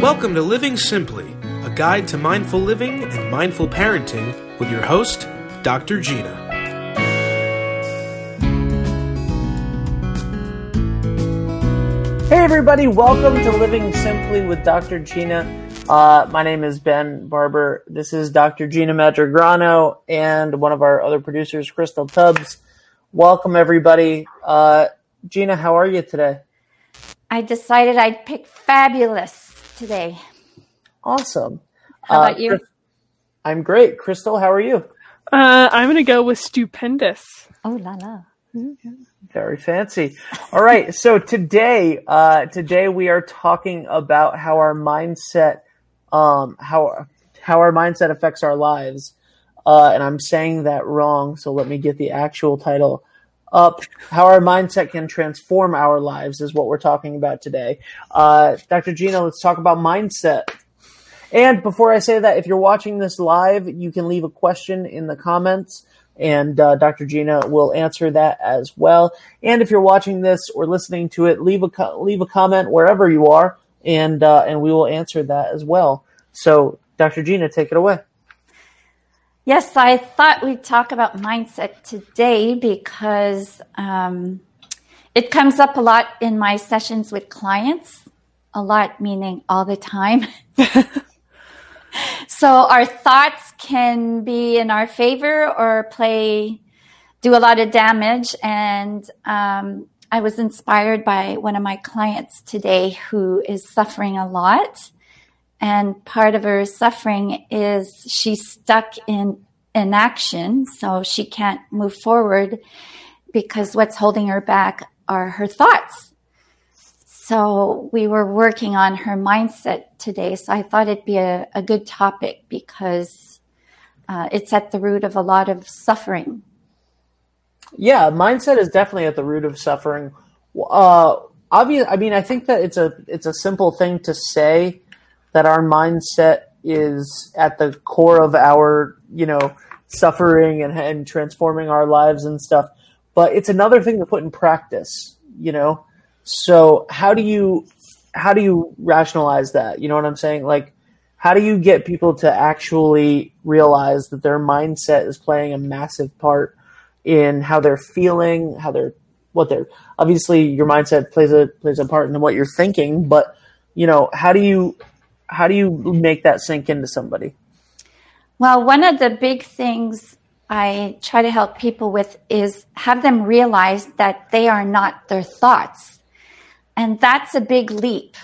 Welcome to Living Simply, a guide to mindful living and mindful parenting with your host, Dr. Gina. Hey, everybody, welcome to Living Simply with Dr. Gina. Uh, my name is Ben Barber. This is Dr. Gina Madragrano and one of our other producers, Crystal Tubbs. Welcome, everybody. Uh, Gina, how are you today? I decided I'd pick fabulous today. Awesome. How about uh, you? I'm great. Crystal, how are you? Uh, I'm going to go with stupendous. Oh, la la. Very fancy. All right. So today, uh, today we are talking about how our mindset, um, how how our mindset affects our lives. Uh, and I'm saying that wrong. So let me get the actual title up how our mindset can transform our lives is what we're talking about today. Uh, Dr. Gina, let's talk about mindset. And before I say that, if you're watching this live, you can leave a question in the comments and uh, Dr. Gina will answer that as well. And if you're watching this or listening to it, leave a co- leave a comment wherever you are, and uh, and we will answer that as well. So, Dr. Gina, take it away. Yes, I thought we'd talk about mindset today because um, it comes up a lot in my sessions with clients. A lot meaning all the time. so our thoughts can be in our favor or play, do a lot of damage. And um, I was inspired by one of my clients today who is suffering a lot and part of her suffering is she's stuck in inaction, so she can't move forward because what's holding her back are her thoughts. So we were working on her mindset today. So I thought it'd be a, a good topic because uh, it's at the root of a lot of suffering. Yeah, mindset is definitely at the root of suffering. Uh, obvious. I mean, I think that it's a it's a simple thing to say that our mindset is at the core of our, you know, suffering and, and transforming our lives and stuff. But it's another thing to put in practice, you know? So how do you, how do you rationalize that? You know what I'm saying? Like, how do you get people to actually realize that their mindset is playing a massive part in how they're feeling, how they're, what they're, obviously your mindset plays a, plays a part in what you're thinking, but you know, how do you, how do you make that sink into somebody? Well, one of the big things I try to help people with is have them realize that they are not their thoughts. And that's a big leap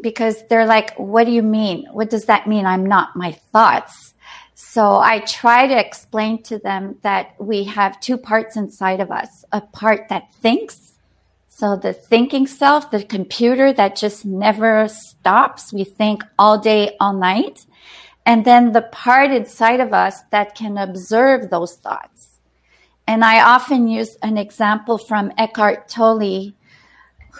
because they're like, what do you mean? What does that mean? I'm not my thoughts. So I try to explain to them that we have two parts inside of us a part that thinks so the thinking self, the computer that just never stops. We think all day, all night. And then the part inside of us that can observe those thoughts. And I often use an example from Eckhart Tolle,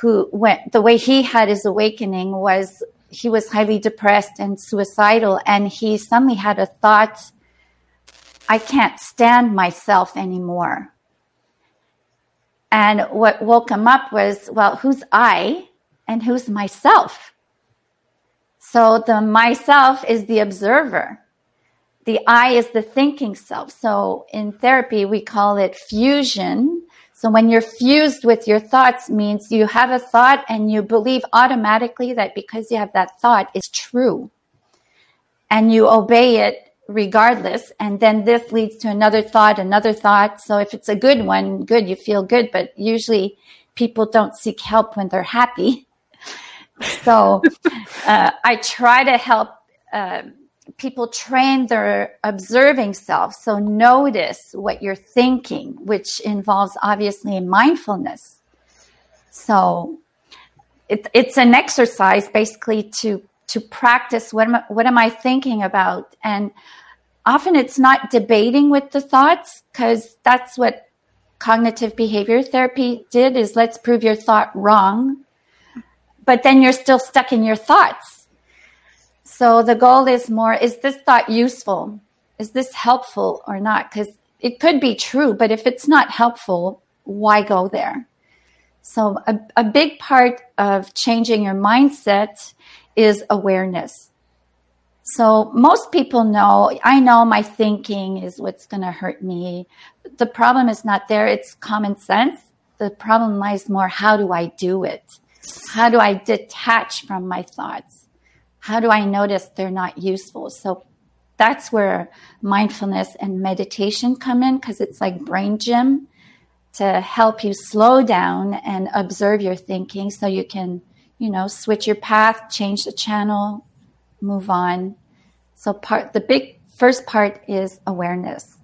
who went, the way he had his awakening was he was highly depressed and suicidal. And he suddenly had a thought, I can't stand myself anymore. And what woke him up was, well, who's I and who's myself? So the myself is the observer. The I is the thinking self. So in therapy, we call it fusion. So when you're fused with your thoughts means you have a thought and you believe automatically that because you have that thought is true and you obey it regardless. And then this leads to another thought, another thought. So if it's a good one, good, you feel good. But usually people don't seek help when they're happy. So uh, I try to help uh, people train their observing self. So notice what you're thinking, which involves obviously mindfulness. So it, it's an exercise basically to to practice what am I, what am I thinking about? And often it's not debating with the thoughts because that's what cognitive behavior therapy did is let's prove your thought wrong but then you're still stuck in your thoughts. So the goal is more is this thought useful? Is this helpful or not? Because it could be true but if it's not helpful why go there? So a, a big part of changing your mindset is awareness. So most people know, I know my thinking is what's going to hurt me. The problem is not there. It's common sense. The problem lies more, how do I do it? How do I detach from my thoughts? How do I notice they're not useful? So that's where mindfulness and meditation come in because it's like brain gym to help you slow down and observe your thinking so you can, you know, switch your path, change the channel, move on. So part the big first part is awareness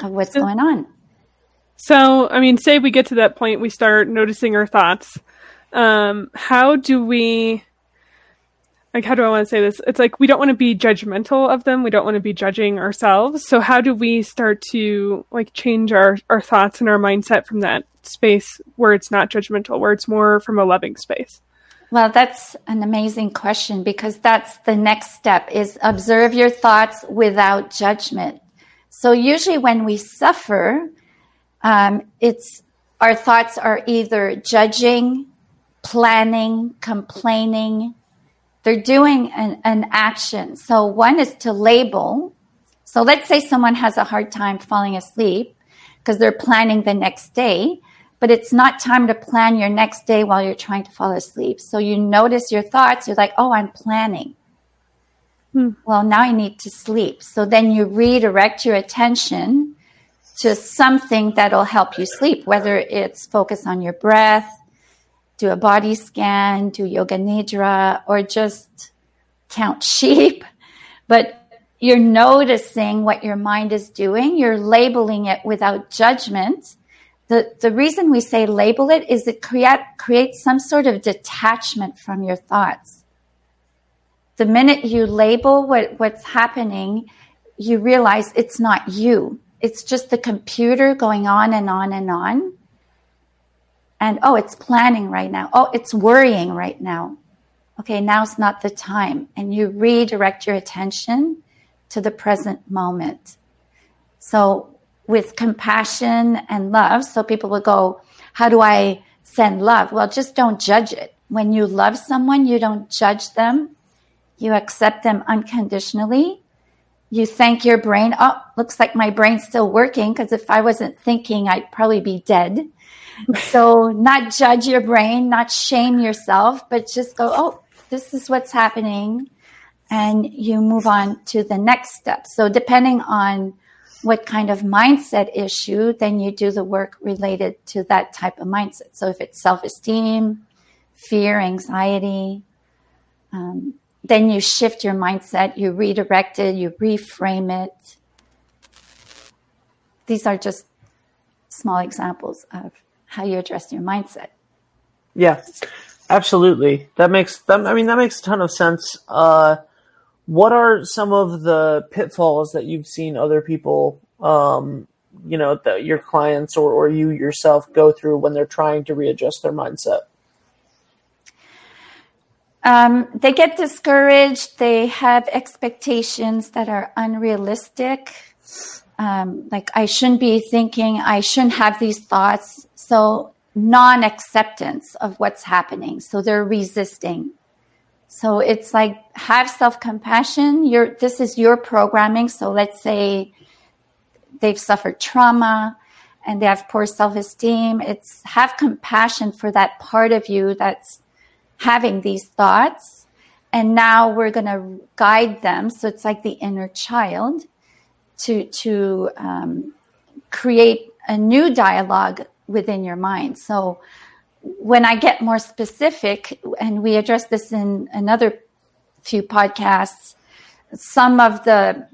of what's going on. So, I mean, say we get to that point, we start noticing our thoughts. Um, how do we like how do I want to say this? It's like we don't want to be judgmental of them. We don't want to be judging ourselves. So how do we start to like change our our thoughts and our mindset from that space where it's not judgmental, where it's more from a loving space? Well, that's an amazing question because that's the next step is observe your thoughts without judgment. So usually when we suffer, um, it's our thoughts are either judging, planning, complaining, they're doing an, an action. So one is to label. So let's say someone has a hard time falling asleep because they're planning the next day, but it's not time to plan your next day while you're trying to fall asleep. So you notice your thoughts. You're like, oh, I'm planning. Hmm. Well, now I need to sleep. So then you redirect your attention to something that'll help you sleep, whether it's focus on your breath, do a body scan, do yoga nidra, or just count sheep. But you're noticing what your mind is doing. You're labeling it without judgment. The, the reason we say label it is it create, creates some sort of detachment from your thoughts. The minute you label what, what's happening, you realize it's not you. It's just the computer going on and on and on and oh, it's planning right now. Oh, it's worrying right now. Okay, now's not the time. And you redirect your attention to the present moment. So, with compassion and love, so people will go, How do I send love? Well, just don't judge it. When you love someone, you don't judge them, you accept them unconditionally. You thank your brain. Oh, looks like my brain's still working because if I wasn't thinking, I'd probably be dead so not judge your brain, not shame yourself, but just go, oh, this is what's happening. And you move on to the next step. So depending on what kind of mindset issue, then you do the work related to that type of mindset. So if it's self-esteem, fear, anxiety, um, then you shift your mindset, you redirect it, you reframe it. These are just small examples of how you address your mindset. Yeah, absolutely. That makes that. I mean, that makes a ton of sense. Uh, what are some of the pitfalls that you've seen other people, um, you know, the, your clients or, or you yourself go through when they're trying to readjust their mindset? Um, they get discouraged. They have expectations that are unrealistic. Um, like I shouldn't be thinking, I shouldn't have these thoughts. So non acceptance of what's happening. So they're resisting. So it's like have self compassion. Your this is your programming. So let's say they've suffered trauma and they have poor self esteem. It's have compassion for that part of you that's having these thoughts. And now we're going to guide them. So it's like the inner child to to um, create a new dialogue within your mind. So when I get more specific, and we address this in another few podcasts, some of the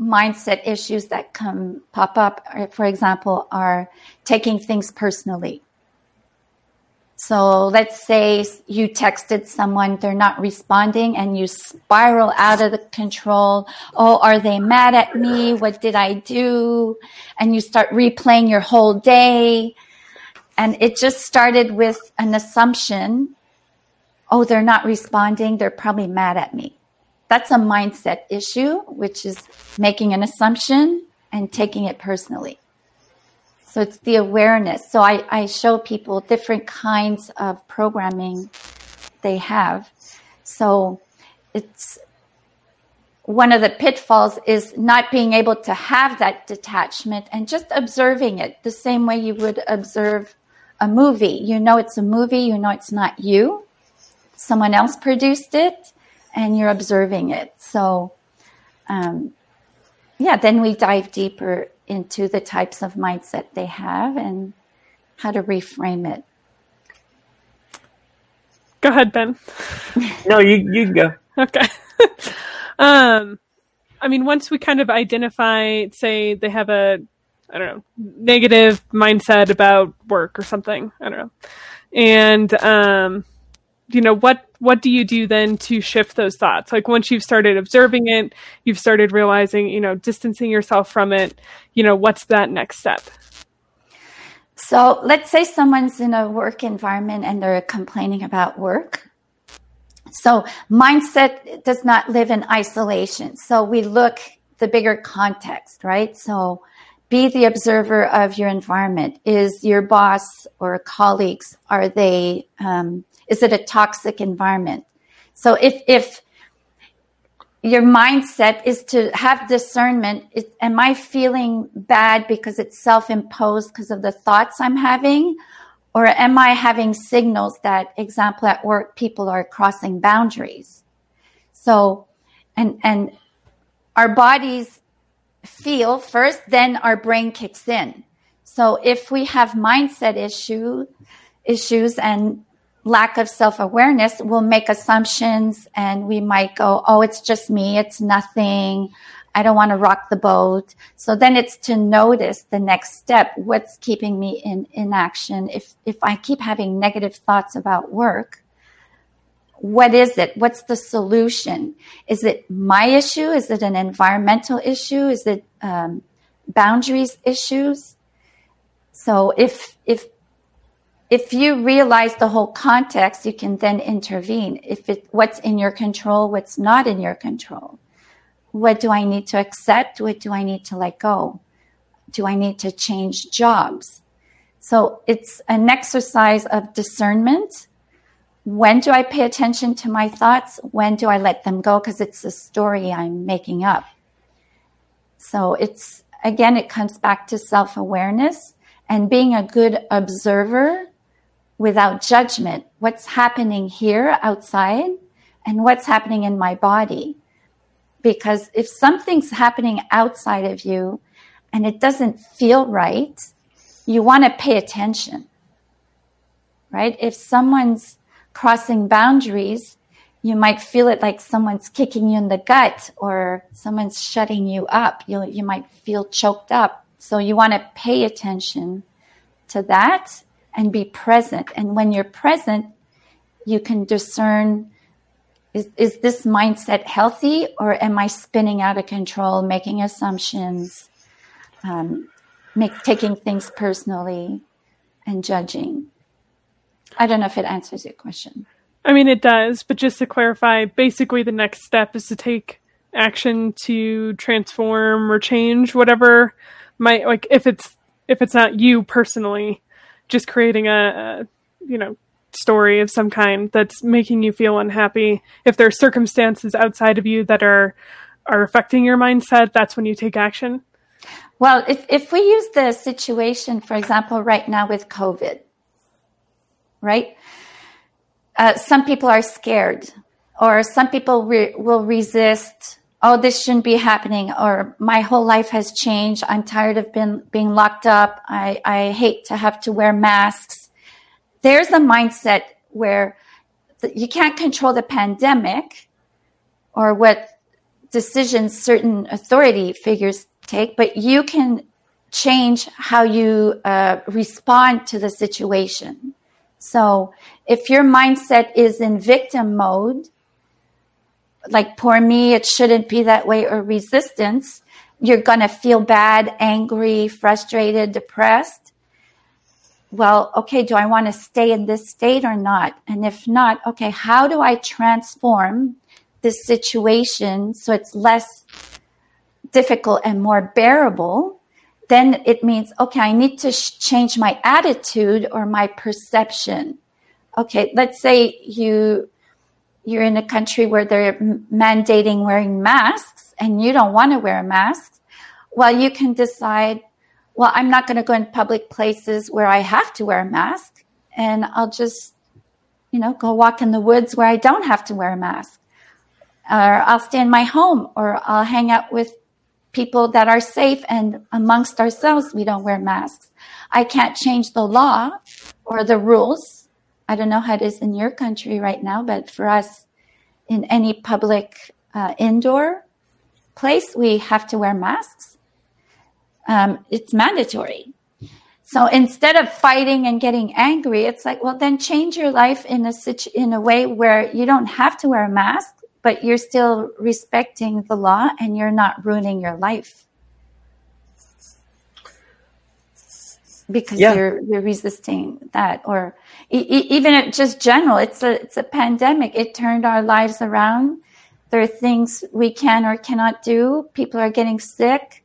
mindset issues that come pop up, for example, are taking things personally. So let's say you texted someone, they're not responding, and you spiral out of the control. Oh, are they mad at me? What did I do? And you start replaying your whole day. And it just started with an assumption oh, they're not responding. They're probably mad at me. That's a mindset issue, which is making an assumption and taking it personally. So it's the awareness. So I, I show people different kinds of programming they have. So it's one of the pitfalls is not being able to have that detachment and just observing it the same way you would observe a movie. You know it's a movie, you know it's not you. Someone else produced it and you're observing it. So, um, yeah, then we dive deeper into the types of mindset they have and how to reframe it. Go ahead, Ben. No, you you can go. Okay. um, I mean, once we kind of identify, say they have a, I don't know, negative mindset about work or something. I don't know, and um, you know what what do you do then to shift those thoughts? Like once you've started observing it, you've started realizing, you know, distancing yourself from it. You know, what's that next step? So let's say someone's in a work environment and they're complaining about work. So mindset does not live in isolation. So we look the bigger context, right? So be the observer of your environment. Is your boss or colleagues, are they, um, is it a toxic environment? So if, if your mindset is to have discernment, is, am I feeling bad because it's self imposed because of the thoughts I'm having? Or am I having signals that, example, at work, people are crossing boundaries? So, and, and our bodies feel first, then our brain kicks in. So if we have mindset issue, issues and lack of self awareness, we'll make assumptions and we might go, Oh, it's just me. It's nothing. I don't want to rock the boat. So then it's to notice the next step. What's keeping me in inaction? If, if I keep having negative thoughts about work, what is it? What's the solution? Is it my issue? Is it an environmental issue? Is it um, boundaries issues? So if if if you realize the whole context, you can then intervene. If it what's in your control, what's not in your control. What do I need to accept? What do I need to let go? Do I need to change jobs? So it's an exercise of discernment. When do I pay attention to my thoughts? When do I let them go? Because it's a story I'm making up. So it's, again, it comes back to self awareness and being a good observer without judgment. What's happening here outside and what's happening in my body? because if something's happening outside of you and it doesn't feel right, you want to pay attention. Right? If someone's crossing boundaries, you might feel it like someone's kicking you in the gut or someone's shutting you up. You, you might feel choked up. So you want to pay attention to that and be present. And when you're present, you can discern is, is this mindset healthy or am I spinning out of control, making assumptions, um, make, taking things personally, and judging? I don't know if it answers your question. I mean, it does, but just to clarify, basically the next step is to take action to transform or change whatever might like if it's if it's not you personally, just creating a, a you know story of some kind that's making you feel unhappy, if there are circumstances outside of you that are are affecting your mindset, that's when you take action. Well, if, if we use the situation, for example, right now with COVID, right? Uh, some people are scared, or some people re- will resist. Oh, this shouldn't be happening, or my whole life has changed. I'm tired of being being locked up. I, I hate to have to wear masks there's a mindset where you can't control the pandemic or what decisions certain authority figures take, but you can change how you uh, respond to the situation. So if your mindset is in victim mode, like poor me, it shouldn't be that way, or resistance, you're going to feel bad, angry, frustrated, depressed well, okay, do I want to stay in this state or not? And if not, okay, how do I transform this situation so it's less difficult and more bearable? Then it means, okay, I need to sh- change my attitude or my perception. Okay, let's say you you're in a country where they're mandating wearing masks and you don't want to wear a mask, well, you can decide, well, I'm not going to go in public places where I have to wear a mask and I'll just, you know, go walk in the woods where I don't have to wear a mask. Or I'll stay in my home or I'll hang out with people that are safe and amongst ourselves we don't wear masks. I can't change the law or the rules. I don't know how it is in your country right now, but for us in any public uh, indoor place, we have to wear masks. Um, it's mandatory. So instead of fighting and getting angry, it's like, well, then change your life in a situ- in a way where you don't have to wear a mask, but you're still respecting the law and you're not ruining your life because yeah. you're you're resisting that, or e- even just general. It's a it's a pandemic. It turned our lives around. There are things we can or cannot do. People are getting sick.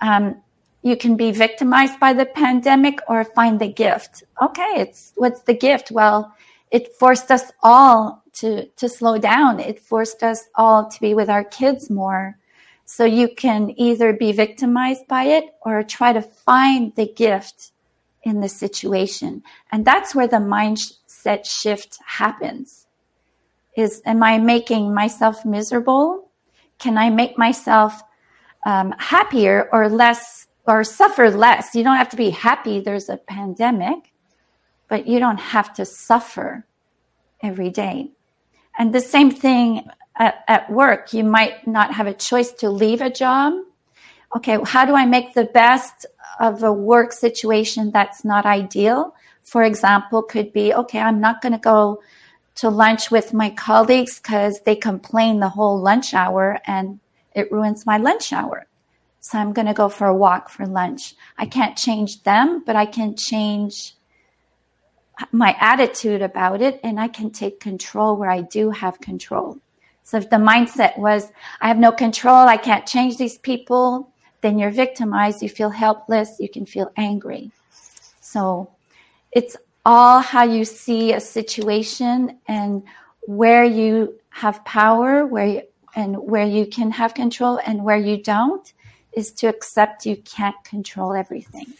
Um, you can be victimized by the pandemic or find the gift. Okay, it's what's the gift? Well, it forced us all to to slow down. It forced us all to be with our kids more. So you can either be victimized by it or try to find the gift in the situation. And that's where the mindset shift happens. Is am I making myself miserable? Can I make myself um, happier or less or suffer less. You don't have to be happy there's a pandemic, but you don't have to suffer every day. And the same thing at, at, work. You might not have a choice to leave a job. Okay, how do I make the best of a work situation that's not ideal? For example, could be okay, I'm not going to go to lunch with my colleagues because they complain the whole lunch hour and it ruins my lunch hour. So I'm going to go for a walk for lunch. I can't change them, but I can change my attitude about it and I can take control where I do have control. So if the mindset was, I have no control, I can't change these people, then you're victimized, you feel helpless, you can feel angry. So it's all how you see a situation and where you have power, where you, and where you can have control and where you don't is to accept you can't control everything.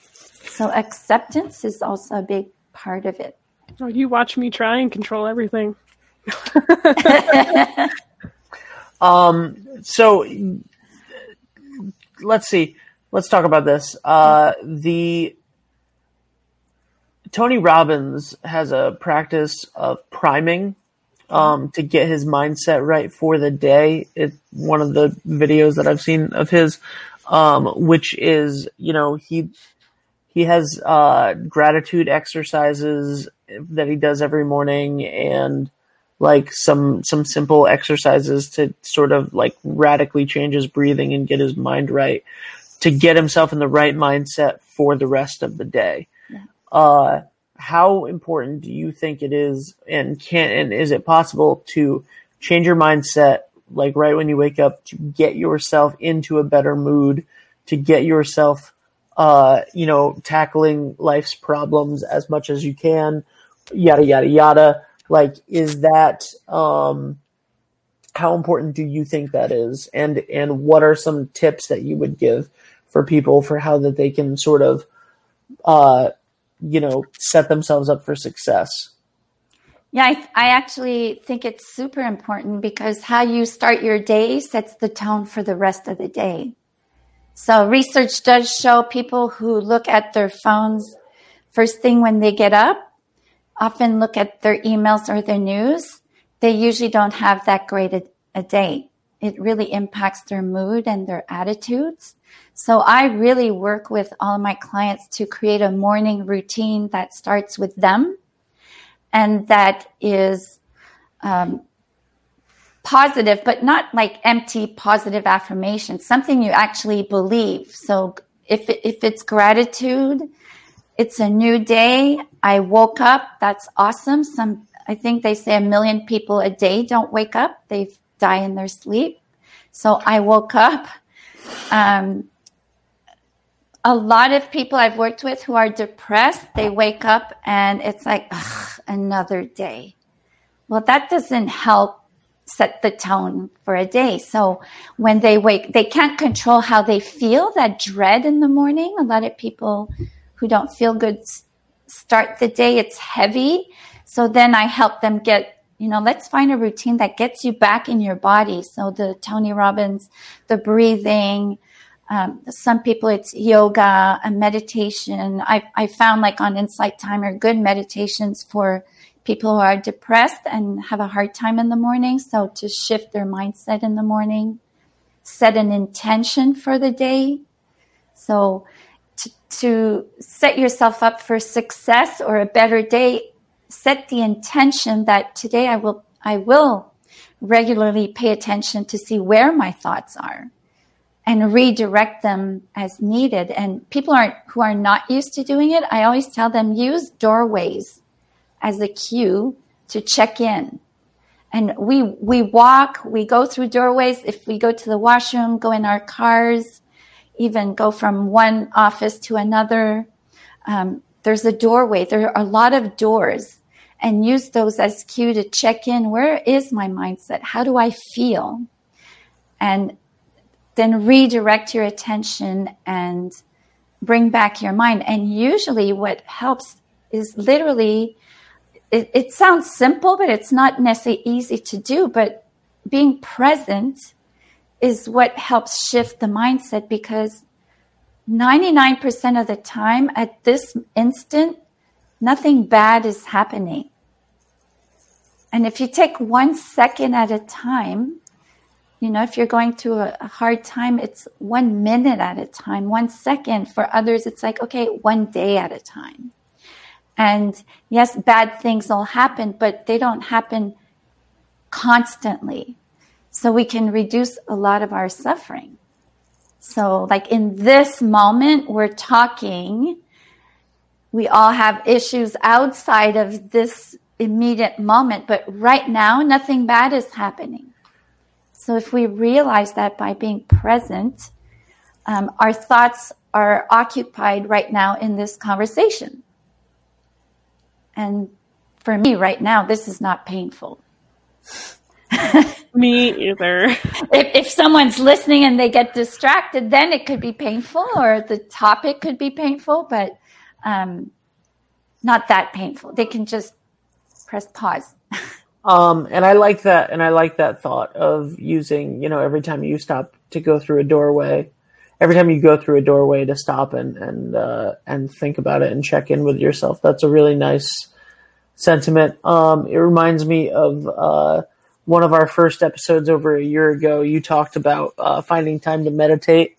So acceptance is also a big part of it. Oh, you watch me try and control everything. um, so let's see. Let's talk about this. Uh, the Tony Robbins has a practice of priming um, to get his mindset right for the day. It's one of the videos that I've seen of his um, which is you know he he has uh, gratitude exercises that he does every morning and like some some simple exercises to sort of like radically change his breathing and get his mind right to get himself in the right mindset for the rest of the day. Yeah. Uh, how important do you think it is and can and is it possible to change your mindset like right when you wake up to get yourself into a better mood, to get yourself, uh, you know, tackling life's problems as much as you can, yada, yada, yada. Like, is that, um, how important do you think that is? And, and what are some tips that you would give for people for how that they can sort of, uh, you know, set themselves up for success? Yeah, I, I, actually think it's super important because how you start your day sets the tone for the rest of the day. So research does show people who look at their phones first thing when they get up, often look at their emails or their news. They usually don't have that great a, a day. It really impacts their mood and their attitudes. So I really work with all my clients to create a morning routine that starts with them and that is um, positive, but not like empty positive affirmation, something you actually believe. So if, if it's gratitude, it's a new day. I woke up. That's awesome. Some, I think they say a million people a day don't wake up. They die in their sleep. So I woke up. Um, a lot of people I've worked with who are depressed, they wake up and it's like, another day. Well, that doesn't help set the tone for a day. So when they wake, they can't control how they feel that dread in the morning. A lot of people who don't feel good start the day, it's heavy. So then I help them get, you know, let's find a routine that gets you back in your body. So the Tony Robbins, the breathing, um, some people it's yoga and meditation. I, I found like on Insight Timer good meditations for people who are depressed and have a hard time in the morning. So to shift their mindset in the morning, set an intention for the day. So to, set yourself up for success or a better day, set the intention that today I will, I will regularly pay attention to see where my thoughts are and redirect them as needed. And people aren't, who are not used to doing it, I always tell them use doorways as a cue to check in. And we, we walk, we go through doorways. If we go to the washroom, go in our cars, even go from one office to another. Um, there's a doorway. There are a lot of doors and use those as cue to check in. Where is my mindset? How do I feel? And then redirect your attention and bring back your mind. And usually what helps is literally, it, it sounds simple, but it's not necessarily easy to do. But being present is what helps shift the mindset because 99% of the time at this instant, nothing bad is happening. And if you take one second at a time, you know, if you're going through a, hard time, it's one minute at a time, one second. For others, it's like, okay, one day at a time. And yes, bad things will happen, but they don't happen constantly. So we can reduce a lot of our suffering. So, like in this moment, we're talking. We all have issues outside of this immediate moment, but right now, nothing bad is happening. So if we realize that by being present, um, our thoughts are occupied right now in this conversation. And for me right now, this is not painful. me either. If, if someone's listening and they get distracted, then it could be painful or the topic could be painful, but um, not that painful. They can just press pause. Um, and I like that, and I like that thought of using, you know, every time you stop to go through a doorway, every time you go through a doorway to stop and and uh, and think about it and check in with yourself. That's a really nice sentiment. Um, it reminds me of uh, one of our first episodes over a year ago. You talked about uh, finding time to meditate,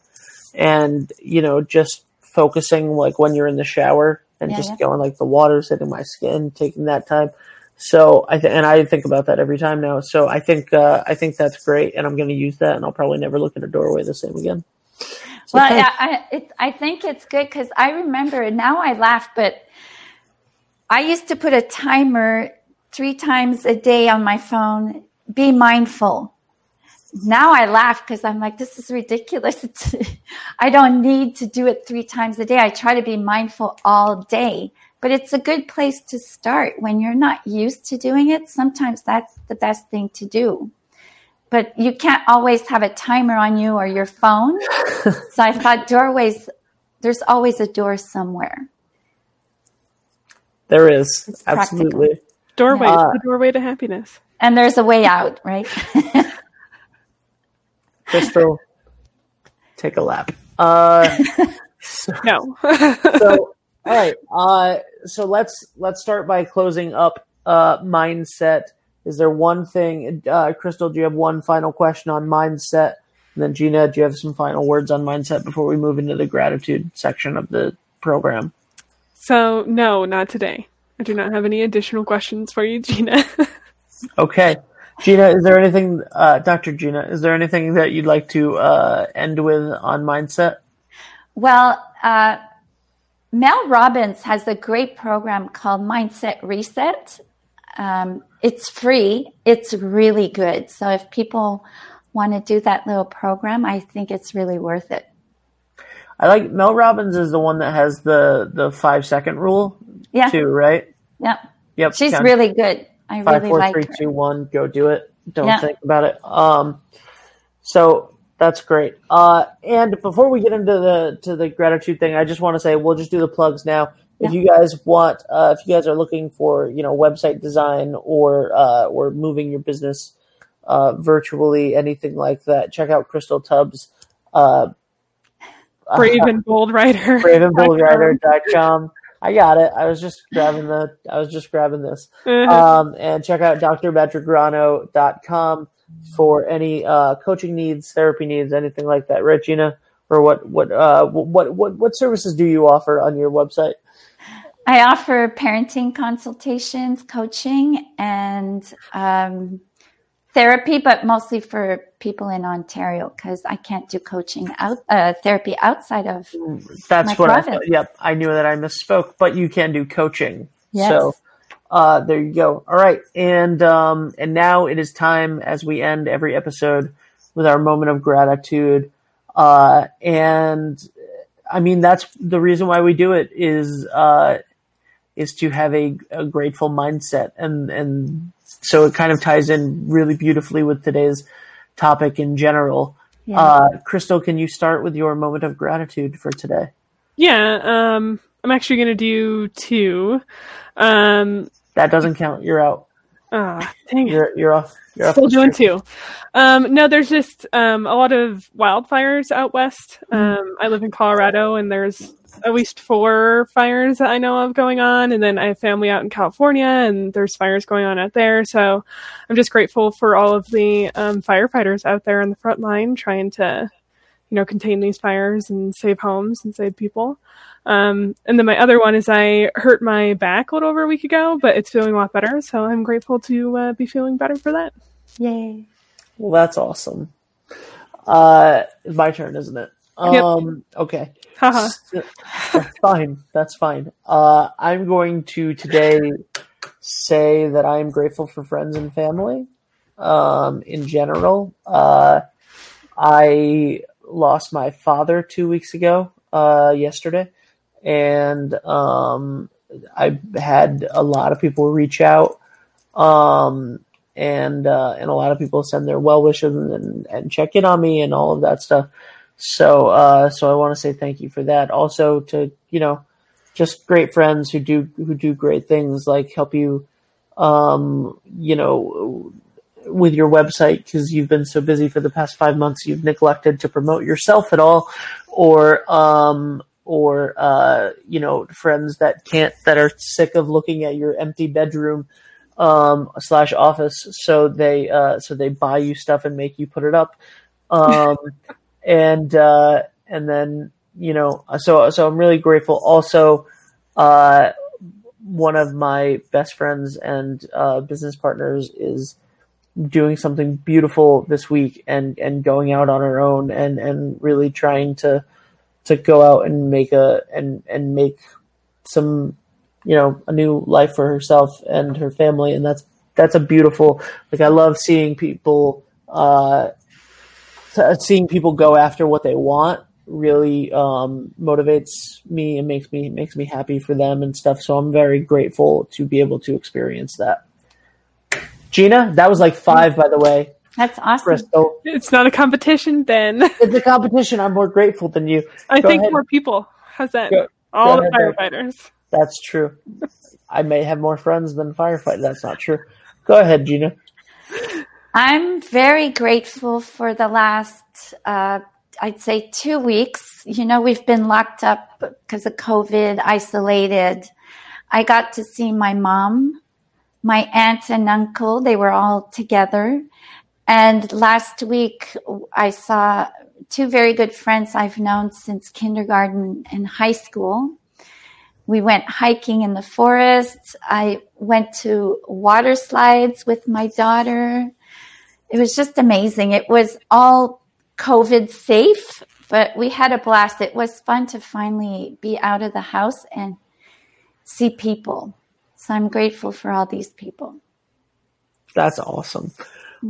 and you know, just focusing like when you're in the shower and yeah, just yeah. going like the water's hitting my skin, taking that time so I th- and I think about that every time now. So I think uh, I think that's great, and I'm going to use that, and I'll probably never look at a doorway the same again. So well, yeah, I, it, I think it's good because I remember now I laugh, but I used to put a timer three times a day on my phone. Be mindful. Now I laugh because I'm like, this is ridiculous. I don't need to do it three times a day. I try to be mindful all day but it's a good place to start when you're not used to doing it. Sometimes that's the best thing to do. But you can't always have a timer on you or your phone. so I thought doorways, there's always a door somewhere. There is. It's absolutely. Practical. Doorway, uh, the doorway to happiness. And there's a way out, right? Crystal, take a lap. Uh, so, no. so all right. Uh, so let's let's start by closing up uh, mindset. Is there one thing, uh, Crystal? Do you have one final question on mindset? And then Gina, do you have some final words on mindset before we move into the gratitude section of the program? So no, not today. I do not have any additional questions for you, Gina. okay. Gina, is there anything, uh, Dr. Gina, is there anything that you'd like to uh, end with on mindset? Well, uh, Mel Robbins has a great program called Mindset Reset. Um, it's free. It's really good. So if people want to do that little program, I think it's really worth it. I like Mel Robbins is the one that has the the five second rule. Yeah. Too right. Yep. Yep. She's really good. I Five, really four, like three, her. two, one. Go do it. Don't Yeah. think about it. Um, so that's great. Uh, and before we get into the to the gratitude thing, I just want to say we'll just do the plugs now. If Yeah. you guys want, uh, if you guys are looking for, you know, website design or uh, or moving your business uh, virtually, anything like that, check out Crystal Tubbs. Uh, Brave and bold writer. braveandboldwriter.com. I got it. I was just grabbing the. I was just grabbing this. Um, and check out drpatrickgrano.com for any uh, coaching needs, therapy needs, anything like that. Right, Gina? Or what? What? Uh, what? What? What services do you offer on your website? I offer parenting consultations, coaching, and um, therapy, but mostly for people in Ontario because I can't do coaching out uh, therapy outside of. That's My what I province. thought. Yep, I knew that I misspoke, but you can do coaching. Yes. So uh, there you go. All right, and um, and now it is time as we end every episode with our moment of gratitude. Uh, and I mean that's the reason why we do it is uh, is to have a, a grateful mindset, and and so it kind of ties in really beautifully with today's topic in general. Yeah. Uh, Crystal, can you start with your moment of gratitude for today? Yeah, um, I'm actually going to do two. Um, That doesn't count. You're out. ah, dang. You're you're off. You're Still the doing two. Um, no, there's just um, a lot of wildfires out west. Mm-hmm. Um, I live in Colorado, and there's at least four fires that I know of going on. And then I have family out in California, and there's fires going on out there. So I'm just grateful for all of the um, firefighters out there on the front line trying to, you know, contain these fires and save homes and save people. Um, and then my other one is I hurt my back a little over a week ago, but it's feeling a lot better. So I'm grateful to uh, be feeling better for that. Yay. Well, that's awesome. Uh, it's my turn, isn't it? Yep. Um, okay. Haha. That's fine. That's fine. Uh, I'm going to today say that I am grateful for friends and family. Um, in general, uh, I lost my father two weeks ago. Uh, yesterday, and um, I had a lot of people reach out. Um, and uh, and a lot of people send their well wishes and, and check in on me and all of that stuff. So uh, so I want to say thank you for that. Also to you know just great friends who do who do great things like help you um, you know with your website because you've been so busy for the past five months you've neglected to promote yourself at all or um, or uh, you know friends that can't that are sick of looking at your empty bedroom um, slash office so they uh, so they buy you stuff and make you put it up um, and uh, and then you know so so I'm really grateful. Also uh, one of my best friends and uh, business partners is doing something beautiful this week and and going out on her own and and really trying to to go out and make a and and make some you know a new life for herself and her family. And that's that's a beautiful like i love seeing people uh t- seeing people go after what they want really um motivates me and makes me makes me happy for them and stuff so i'm very grateful to be able to experience that gina that was like five by the way That's awesome. crystal It's not a competition, Ben. it's a competition i'm more grateful than you I Go think ahead. more people. How's that? Go- All go the ahead, firefighters. That's true. I may have more friends than firefighters. That's not true. Go ahead, Gina. I'm very grateful for the last, uh, I'd say, two weeks. You know, we've been locked up because of COVID, isolated. I got to see my mom, my aunt and uncle. They were all together. And last week, I saw two very good friends I've known since kindergarten and high school. We went hiking in the forest. I went to water slides with my daughter it was just amazing. It was all COVID safe, but we had a blast. It was fun to finally be out of the house and see people. So I'm grateful for all these people. That's awesome.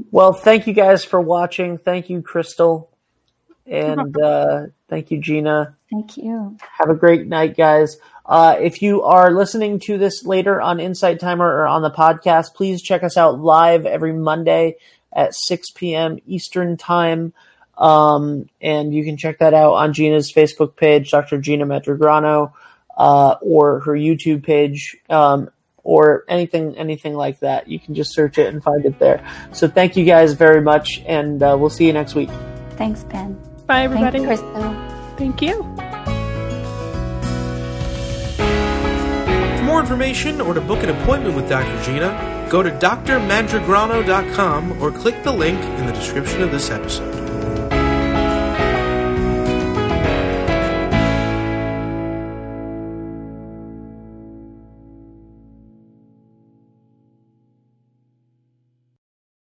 Well, thank you guys for watching. Thank you, Crystal. And uh, Thank you, Gina. Thank you. Have a great night, guys. Uh, if you are listening to this later on Insight Timer or on the podcast, please check us out live every Monday at 6 p.m. Eastern Time. Um, and you can check that out on Gina's Facebook page, Dr. Gina Medragrano, uh, or her YouTube page, um, or anything, anything like that. You can just search it and find it there. So thank you guys very much, and uh, we'll see you next week. Thanks, Ben. Bye, everybody. Thank you, Crystal. Thank you. For more information or to book an appointment with Dr. Gina, go to drmandragrano.com or click the link in the description of this episode.